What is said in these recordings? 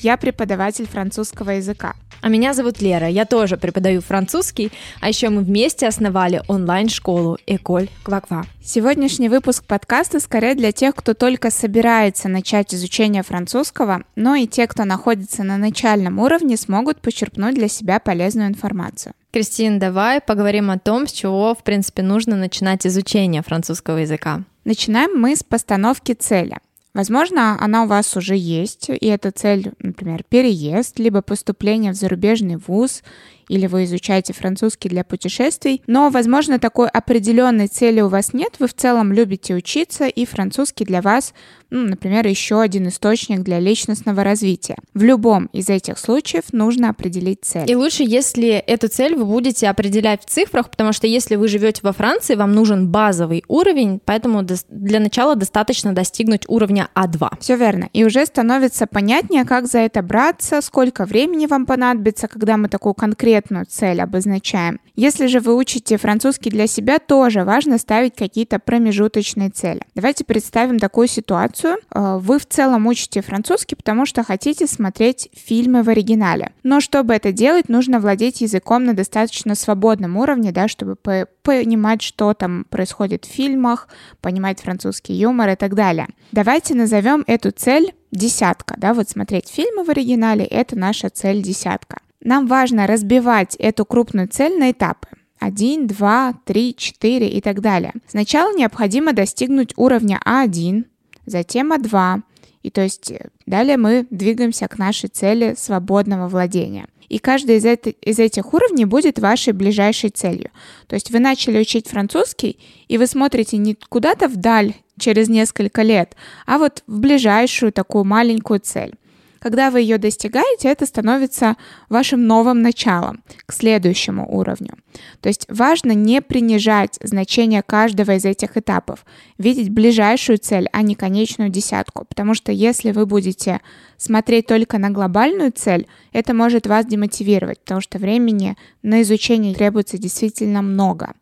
я преподаватель французского языка. А меня зовут Лера, я тоже преподаю французский, а еще мы вместе основали онлайн-школу Эколь Кваква. Сегодняшний выпуск подкаста скорее для тех, кто только собирается начать изучение французского, но и те, кто находится на начальном уровне, смогут почерпнуть для себя полезную информацию. Кристин, давай поговорим о том, с чего, в принципе, нужно начинать изучение французского языка. Начинаем мы с постановки цели. Возможно, она у вас уже есть, и эта цель, например, переезд, либо поступление в зарубежный вуз, или вы изучаете французский для путешествий, но, возможно, такой определенной цели у вас нет, вы в целом любите учиться, и французский для вас, ну, например, еще один источник для личностного развития. В любом из этих случаев нужно определить цель. И лучше, если эту цель вы будете определять в цифрах, потому что если вы живете во Франции, вам нужен базовый уровень, поэтому для начала достаточно достигнуть уровня А2. Все верно. И уже становится понятнее, как за это браться, сколько времени вам понадобится, когда мы такую конкретную цель обозначаем. Если же вы учите французский для себя, тоже важно ставить какие-то промежуточные цели. Давайте представим такую ситуацию. Э, вы в целом учите французский, потому что хотите смотреть фильмы в оригинале. Но чтобы это делать, нужно владеть языком на достаточно свободном уровне, да, чтобы понимать, что там происходит в фильмах, понимать французский юмор и так далее. Давайте назовем эту цель десятка, да, вот смотреть фильмы в оригинале, это наша цель десятка. Нам важно разбивать эту крупную цель на этапы. 1, 2, 3, 4 и так далее. Сначала необходимо достигнуть уровня А1, затем А2, и то есть э, далее мы двигаемся к нашей цели свободного владения. И каждый из, это, из этих уровней будет вашей ближайшей целью. То есть вы начали учить французский, и вы смотрите не куда-то вдаль через несколько лет, а вот в ближайшую такую маленькую цель. Когда вы ее достигаете, это становится вашим новым началом к следующему уровню. То есть важно не принижать значение каждого из этих этапов, видеть ближайшую цель, а не конечную десятку, потому что если вы будете смотреть только на глобальную цель, это может вас демотивировать, потому что времени на изучение требуется действительно много.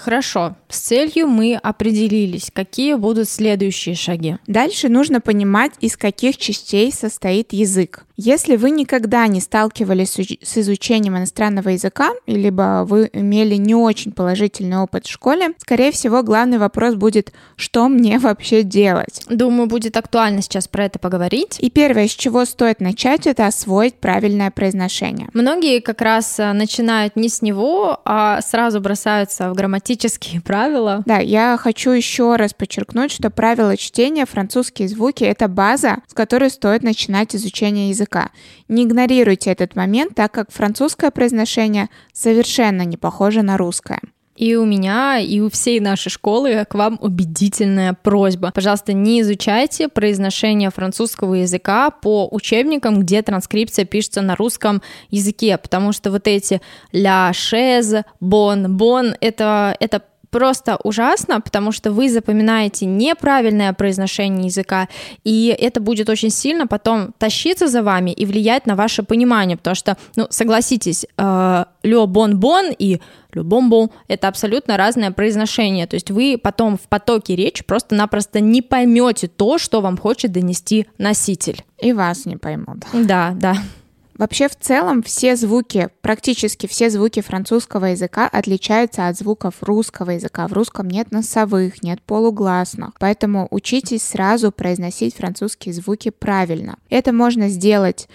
Хорошо, с целью мы определились. Какие будут следующие шаги? Дальше нужно понимать, из каких частей состоит язык. Если вы никогда не сталкивались с изучением иностранного языка, либо вы имели не очень положительный опыт в школе, скорее всего, главный вопрос будет, что мне вообще делать? Думаю, будет актуально сейчас про это поговорить. И первое, с чего стоит начать, это освоить правильное произношение. Многие как раз э, начинают не с него, а сразу бросаются в грамматические правила. Да, я хочу еще раз подчеркнуть, что правила чтения, французские звуки — это база, с которой стоит начинать изучение языка. Не игнорируйте этот момент, так как французское произношение совершенно не похоже на русское. И у меня, и у всей нашей школы к вам убедительная просьба. Пожалуйста, не изучайте произношение французского языка по учебникам, где транскрипция пишется на русском языке, потому что вот эти ля, шез, бон, бон, это, это просто ужасно, потому что вы запоминаете неправильное произношение языка, и это будет очень сильно потом тащиться за вами и влиять на ваше понимание, потому что, ну, согласитесь, э, лё бон бон и лё бон бон это абсолютно разное произношение, то есть вы потом в потоке речи просто-напросто не поймете то, что вам хочет донести носитель. И вас не поймут. Да, да. Вообще в целом все звуки, практически все звуки французского языка отличаются от звуков русского языка. В русском нет носовых, нет полугласных, поэтому учитесь сразу произносить французские звуки правильно. Это можно сделать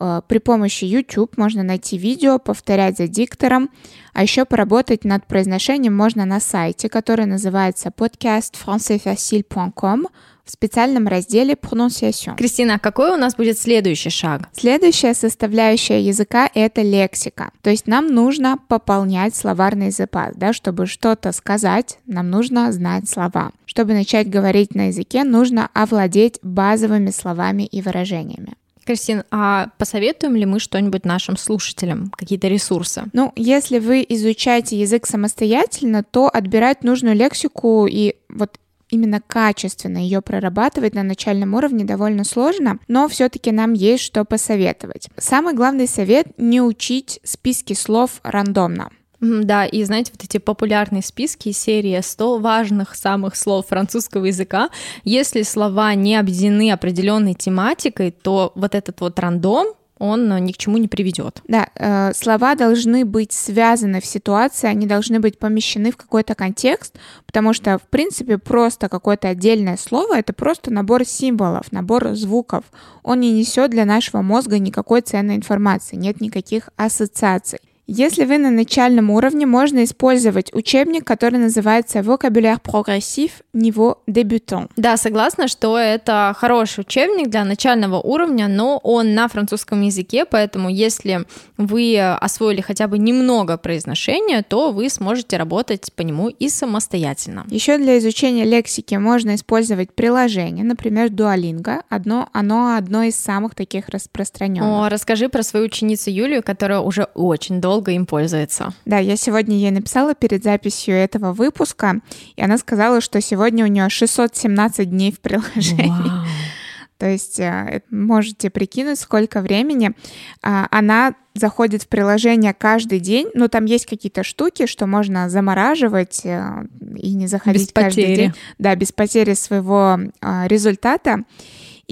э, при помощи YouTube можно найти видео, повторять за диктором, а еще поработать над произношением можно на сайте, который называется podcastfrancaisfacile.com в специальном разделе «Prononciation». Кристина, какой у нас будет следующий шаг? Следующая составляющая языка — это лексика. То есть нам нужно пополнять словарный запас. Да? Чтобы что-то сказать, нам нужно знать слова. Чтобы начать говорить на языке, нужно овладеть базовыми словами и выражениями. Кристин, а посоветуем ли мы что-нибудь нашим слушателям, какие-то ресурсы? Ну, если вы изучаете язык самостоятельно, то отбирать нужную лексику и вот именно качественно ее прорабатывать на начальном уровне довольно сложно, но все-таки нам есть что посоветовать. Самый главный совет — не учить списки слов рандомно. Да, и знаете, вот эти популярные списки, серия 100 важных самых слов французского языка, если слова не объединены определенной тематикой, то вот этот вот рандом, он ни к чему не приведет. Да, э, слова должны быть связаны в ситуации, они должны быть помещены в какой-то контекст, потому что, в принципе, просто какое-то отдельное слово это просто набор символов, набор звуков. Он не несет для нашего мозга никакой ценной информации, нет никаких ассоциаций. Если вы на начальном уровне, можно использовать учебник, который называется «Vocabulaire progressif niveau débutant». Да, согласна, что это хороший учебник для начального уровня, но он на французском языке, поэтому если вы освоили хотя бы немного произношения, то вы сможете работать по нему и самостоятельно. Еще для изучения лексики можно использовать приложение, например, Duolingo. Одно, оно одно из самых таких распространенных. О, расскажи про свою ученицу Юлию, которая уже очень долго долго им пользуется. Да, я сегодня ей написала перед записью этого выпуска, и она сказала, что сегодня у нее 617 дней в приложении. Wow. То есть э, можете прикинуть, сколько времени. А, она заходит в приложение каждый день, но там есть какие-то штуки, что можно замораживать э, и не заходить без каждый потери. день. Да, без потери своего а, результата.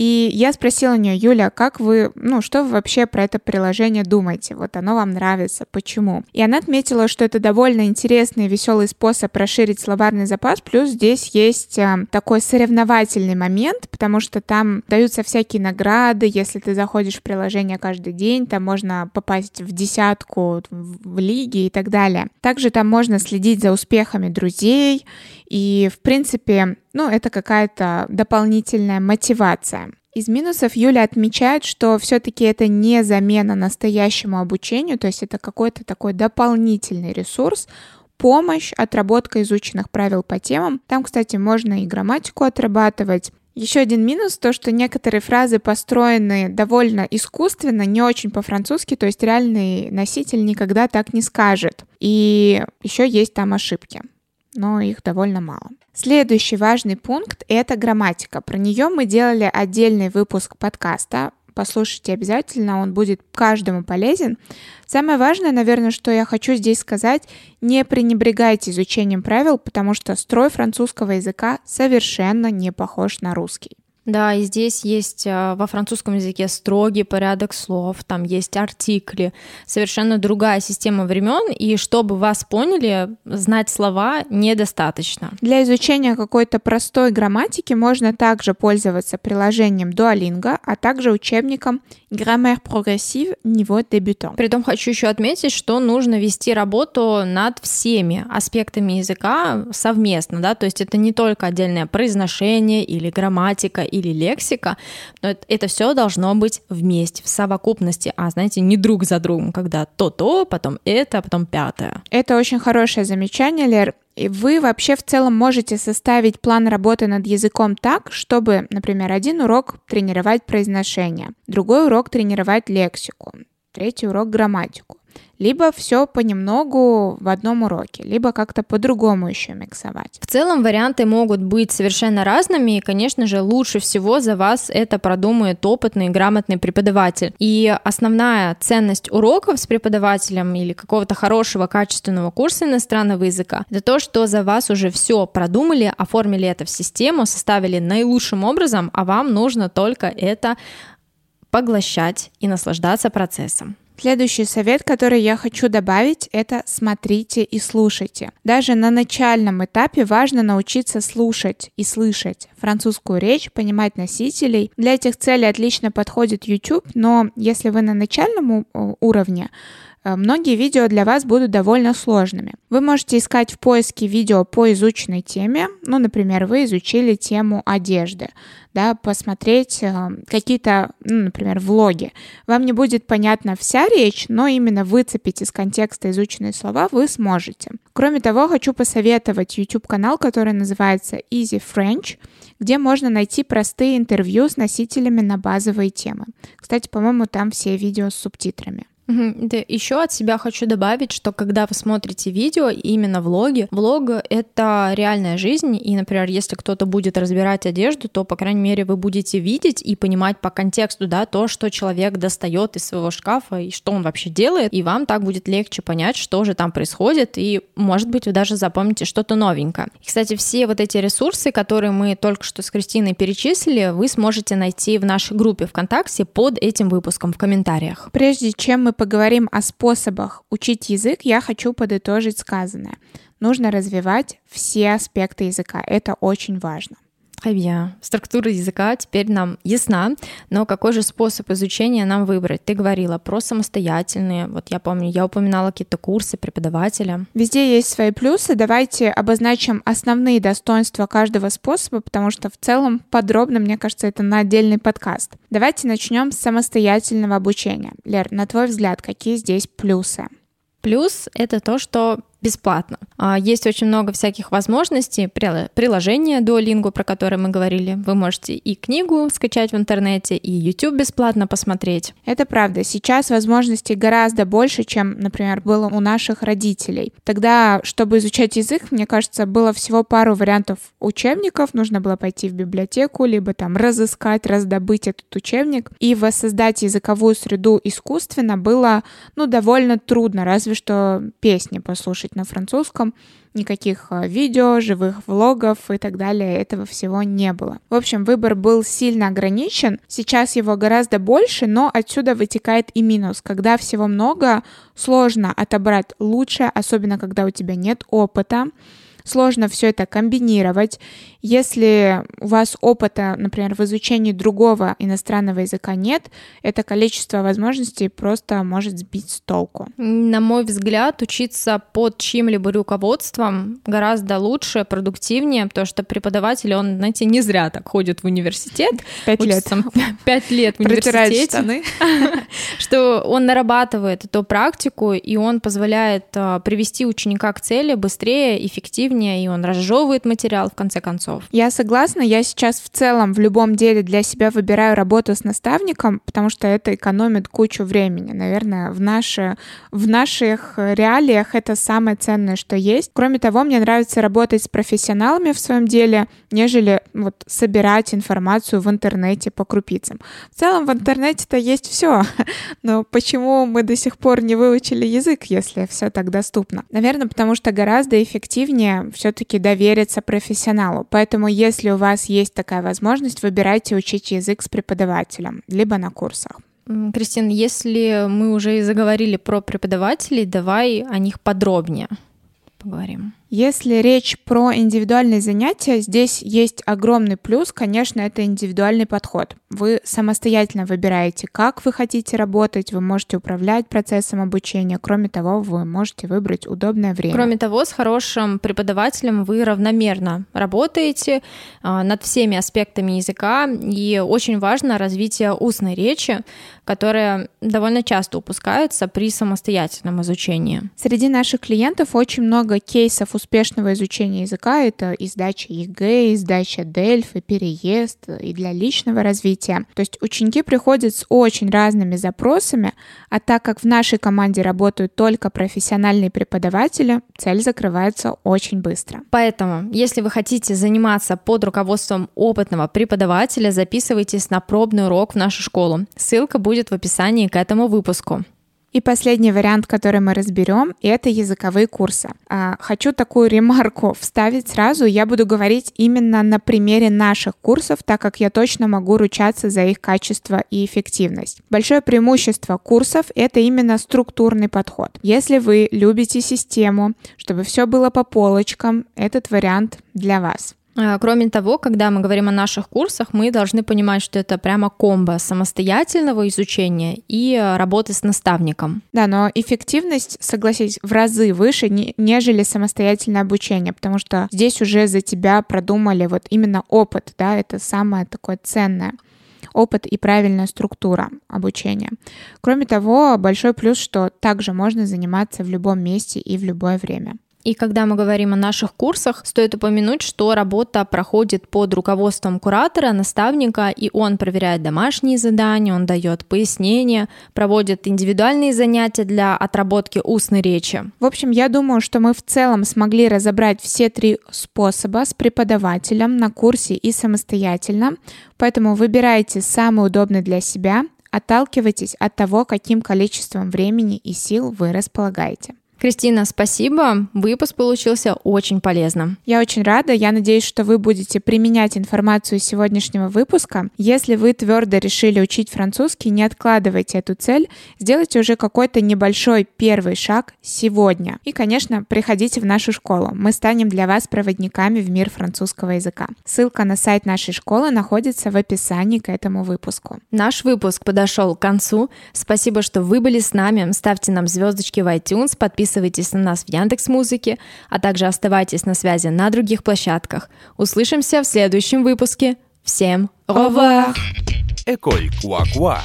И я спросила у нее, Юля, как вы, ну, что вы вообще про это приложение думаете? Вот оно вам нравится, почему? И она отметила, что это довольно интересный и веселый способ расширить словарный запас, плюс здесь есть а, такой соревновательный момент, потому что там даются всякие награды, если ты заходишь в приложение каждый день, там можно попасть в десятку в лиге и так далее. Также там можно следить за успехами друзей, и, в принципе, ну, это какая-то дополнительная мотивация. Из минусов Юля отмечает, что все-таки это не замена настоящему обучению, то есть это какой-то такой дополнительный ресурс, помощь, отработка изученных правил по темам. Там, кстати, можно и грамматику отрабатывать. Еще один минус то, что некоторые фразы построены довольно искусственно, не очень по-французски, то есть реальный носитель никогда так не скажет. И еще есть там ошибки но их довольно мало. Следующий важный пункт – это грамматика. Про нее мы делали отдельный выпуск подкаста. Послушайте обязательно, он будет каждому полезен. Самое важное, наверное, что я хочу здесь сказать, не пренебрегайте изучением правил, потому что строй французского языка совершенно не похож на русский. Да, и здесь есть а, во французском языке строгий порядок слов, там есть артикли, совершенно другая система времен, и чтобы вас поняли, знать слова недостаточно. Для изучения какой-то простой грамматики можно также пользоваться приложением Duolingo, а также учебником Grammaire progressive niveau débutant. Притом хочу еще отметить, что нужно вести работу над всеми аспектами языка совместно, да, то есть это не только отдельное произношение или грамматика или лексика, но это, это все должно быть вместе, в совокупности, а знаете, не друг за другом, когда то-то, потом это, а потом пятое. Это очень хорошее замечание, Лер. И вы вообще в целом можете составить план работы над языком так, чтобы, например, один урок тренировать произношение, другой урок тренировать лексику, третий урок грамматику либо все понемногу в одном уроке, либо как-то по-другому еще миксовать. В целом варианты могут быть совершенно разными, и, конечно же, лучше всего за вас это продумает опытный и грамотный преподаватель. И основная ценность уроков с преподавателем или какого-то хорошего качественного курса иностранного языка это то, что за вас уже все продумали, оформили это в систему, составили наилучшим образом, а вам нужно только это поглощать и наслаждаться процессом. Следующий совет, который я хочу добавить, это смотрите и слушайте. Даже на начальном этапе важно научиться слушать и слышать французскую речь, понимать носителей. Для этих целей отлично подходит YouTube, но если вы на начальном уровне, многие видео для вас будут довольно сложными. Вы можете искать в поиске видео по изученной теме, ну, например, вы изучили тему одежды, да, посмотреть э, какие-то, ну, например, влоги. Вам не будет понятна вся речь, но именно выцепить из контекста изученные слова вы сможете. Кроме того, хочу посоветовать YouTube-канал, который называется Easy French, где можно найти простые интервью с носителями на базовые темы. Кстати, по-моему, там все видео с субтитрами. Да, еще от себя хочу добавить, что когда вы смотрите видео, именно влоги, влог — это реальная жизнь, и, например, если кто-то будет разбирать одежду, то, по крайней мере, вы будете видеть и понимать по контексту, да, то, что человек достает из своего шкафа и что он вообще делает, и вам так будет легче понять, что же там происходит, и, может быть, вы даже запомните что-то новенькое. И, кстати, все вот эти ресурсы, которые мы только что с Кристиной перечислили, вы сможете найти в нашей группе ВКонтакте под этим выпуском в комментариях. Прежде чем мы поговорим о способах учить язык, я хочу подытожить сказанное. Нужно развивать все аспекты языка. Это очень важно. Хабья. Структура языка теперь нам ясна, но какой же способ изучения нам выбрать? Ты говорила про самостоятельные, вот я помню, я упоминала какие-то курсы преподавателя. Везде есть свои плюсы, давайте обозначим основные достоинства каждого способа, потому что в целом подробно, мне кажется, это на отдельный подкаст. Давайте начнем с самостоятельного обучения. Лер, на твой взгляд, какие здесь плюсы? Плюс — это то, что бесплатно. А, есть очень много всяких возможностей, приложения Duolingo, про которое мы говорили. Вы можете и книгу скачать в интернете, и YouTube бесплатно посмотреть. Это правда. Сейчас возможностей гораздо больше, чем, например, было у наших родителей. Тогда, чтобы изучать язык, мне кажется, было всего пару вариантов учебников. Нужно было пойти в библиотеку, либо там разыскать, раздобыть этот учебник. И воссоздать языковую среду искусственно было, ну, довольно трудно, разве что песни послушать слушать на французском, никаких а, видео, живых влогов и так далее, этого всего не было. В общем, выбор был сильно ограничен, сейчас его гораздо больше, но отсюда вытекает и минус. Когда всего много, сложно отобрать лучшее, особенно когда у тебя нет опыта, сложно все это комбинировать. Если у вас опыта, например, в изучении другого иностранного языка нет, это количество возможностей просто может сбить с толку. На мой взгляд, учиться под чьим-либо руководством гораздо лучше, продуктивнее, потому что преподаватель, он, знаете, не зря так ходит в университет. Пять лет. Пять лет в университете. Что он нарабатывает эту практику, и он позволяет а, привести ученика к цели быстрее, эффективнее, и он разжевывает материал в конце концов. Я согласна, я сейчас в целом в любом деле для себя выбираю работу с наставником, потому что это экономит кучу времени. Наверное, в, наши, в наших реалиях это самое ценное, что есть. Кроме того, мне нравится работать с профессионалами в своем деле, нежели вот собирать информацию в интернете по крупицам. В целом в интернете-то есть все, но почему мы до сих пор не выучили язык, если все так доступно? Наверное, потому что гораздо эффективнее все-таки довериться профессионалу. Поэтому, если у вас есть такая возможность, выбирайте учить язык с преподавателем, либо на курсах. Кристин, если мы уже и заговорили про преподавателей, давай о них подробнее поговорим. Если речь про индивидуальные занятия, здесь есть огромный плюс, конечно, это индивидуальный подход. Вы самостоятельно выбираете, как вы хотите работать, вы можете управлять процессом обучения. Кроме того, вы можете выбрать удобное время. Кроме того, с хорошим преподавателем вы равномерно работаете а, над всеми аспектами языка, и очень важно развитие устной речи, которая довольно часто упускается при самостоятельном изучении. Среди наших клиентов очень много кейсов успешного изучения языка — это и сдача ЕГЭ, и сдача и переезд, и для личного развития. То есть ученики приходят с очень разными запросами, а так как в нашей команде работают только профессиональные преподаватели, цель закрывается очень быстро. Поэтому, если вы хотите заниматься под руководством опытного преподавателя, записывайтесь на пробный урок в нашу школу. Ссылка будет в описании к этому выпуску. И последний вариант, который мы разберем, это языковые курсы. А, хочу такую ремарку вставить сразу. Я буду говорить именно на примере наших курсов, так как я точно могу ручаться за их качество и эффективность. Большое преимущество курсов — это именно структурный подход. Если вы любите систему, чтобы все было по полочкам, этот вариант для вас. А, кроме того, когда мы говорим о наших курсах, мы должны понимать, что это прямо комбо самостоятельного изучения и э, работы с наставником. Да, но эффективность, согласись, в разы выше, нежели самостоятельное обучение, потому что здесь уже за тебя продумали вот именно опыт, да, это самое такое ценное. опыт и правильная структура обучения. Кроме того, большой плюс, что также можно заниматься в любом месте и в любое время. И когда мы говорим о наших курсах, стоит упомянуть, что работа проходит под руководством куратора, наставника, и он проверяет домашние задания, он дает пояснения, проводит индивидуальные занятия для отработки устной речи. В общем, я думаю, что мы в целом смогли разобрать все три способа с преподавателем на курсе и самостоятельно, поэтому выбирайте самый удобный для себя, отталкивайтесь от того, каким количеством времени и сил вы располагаете. Кристина, спасибо. Выпуск получился очень полезным. Я очень рада. Я надеюсь, что вы будете применять информацию сегодняшнего выпуска. Если вы твердо решили учить французский, не откладывайте эту цель. Сделайте уже какой-то небольшой первый шаг сегодня. И, конечно, приходите в нашу школу. Мы станем для вас проводниками в мир французского языка. Ссылка на сайт нашей школы находится в описании к этому выпуску. Наш выпуск подошел к концу. Спасибо, что вы были с нами. Ставьте нам звездочки в iTunes, подписывайтесь подписывайтесь на нас в Яндекс Музыке, а также оставайтесь на связи на других площадках. Услышимся в следующем выпуске. Всем au revoir! Quoi Quoi.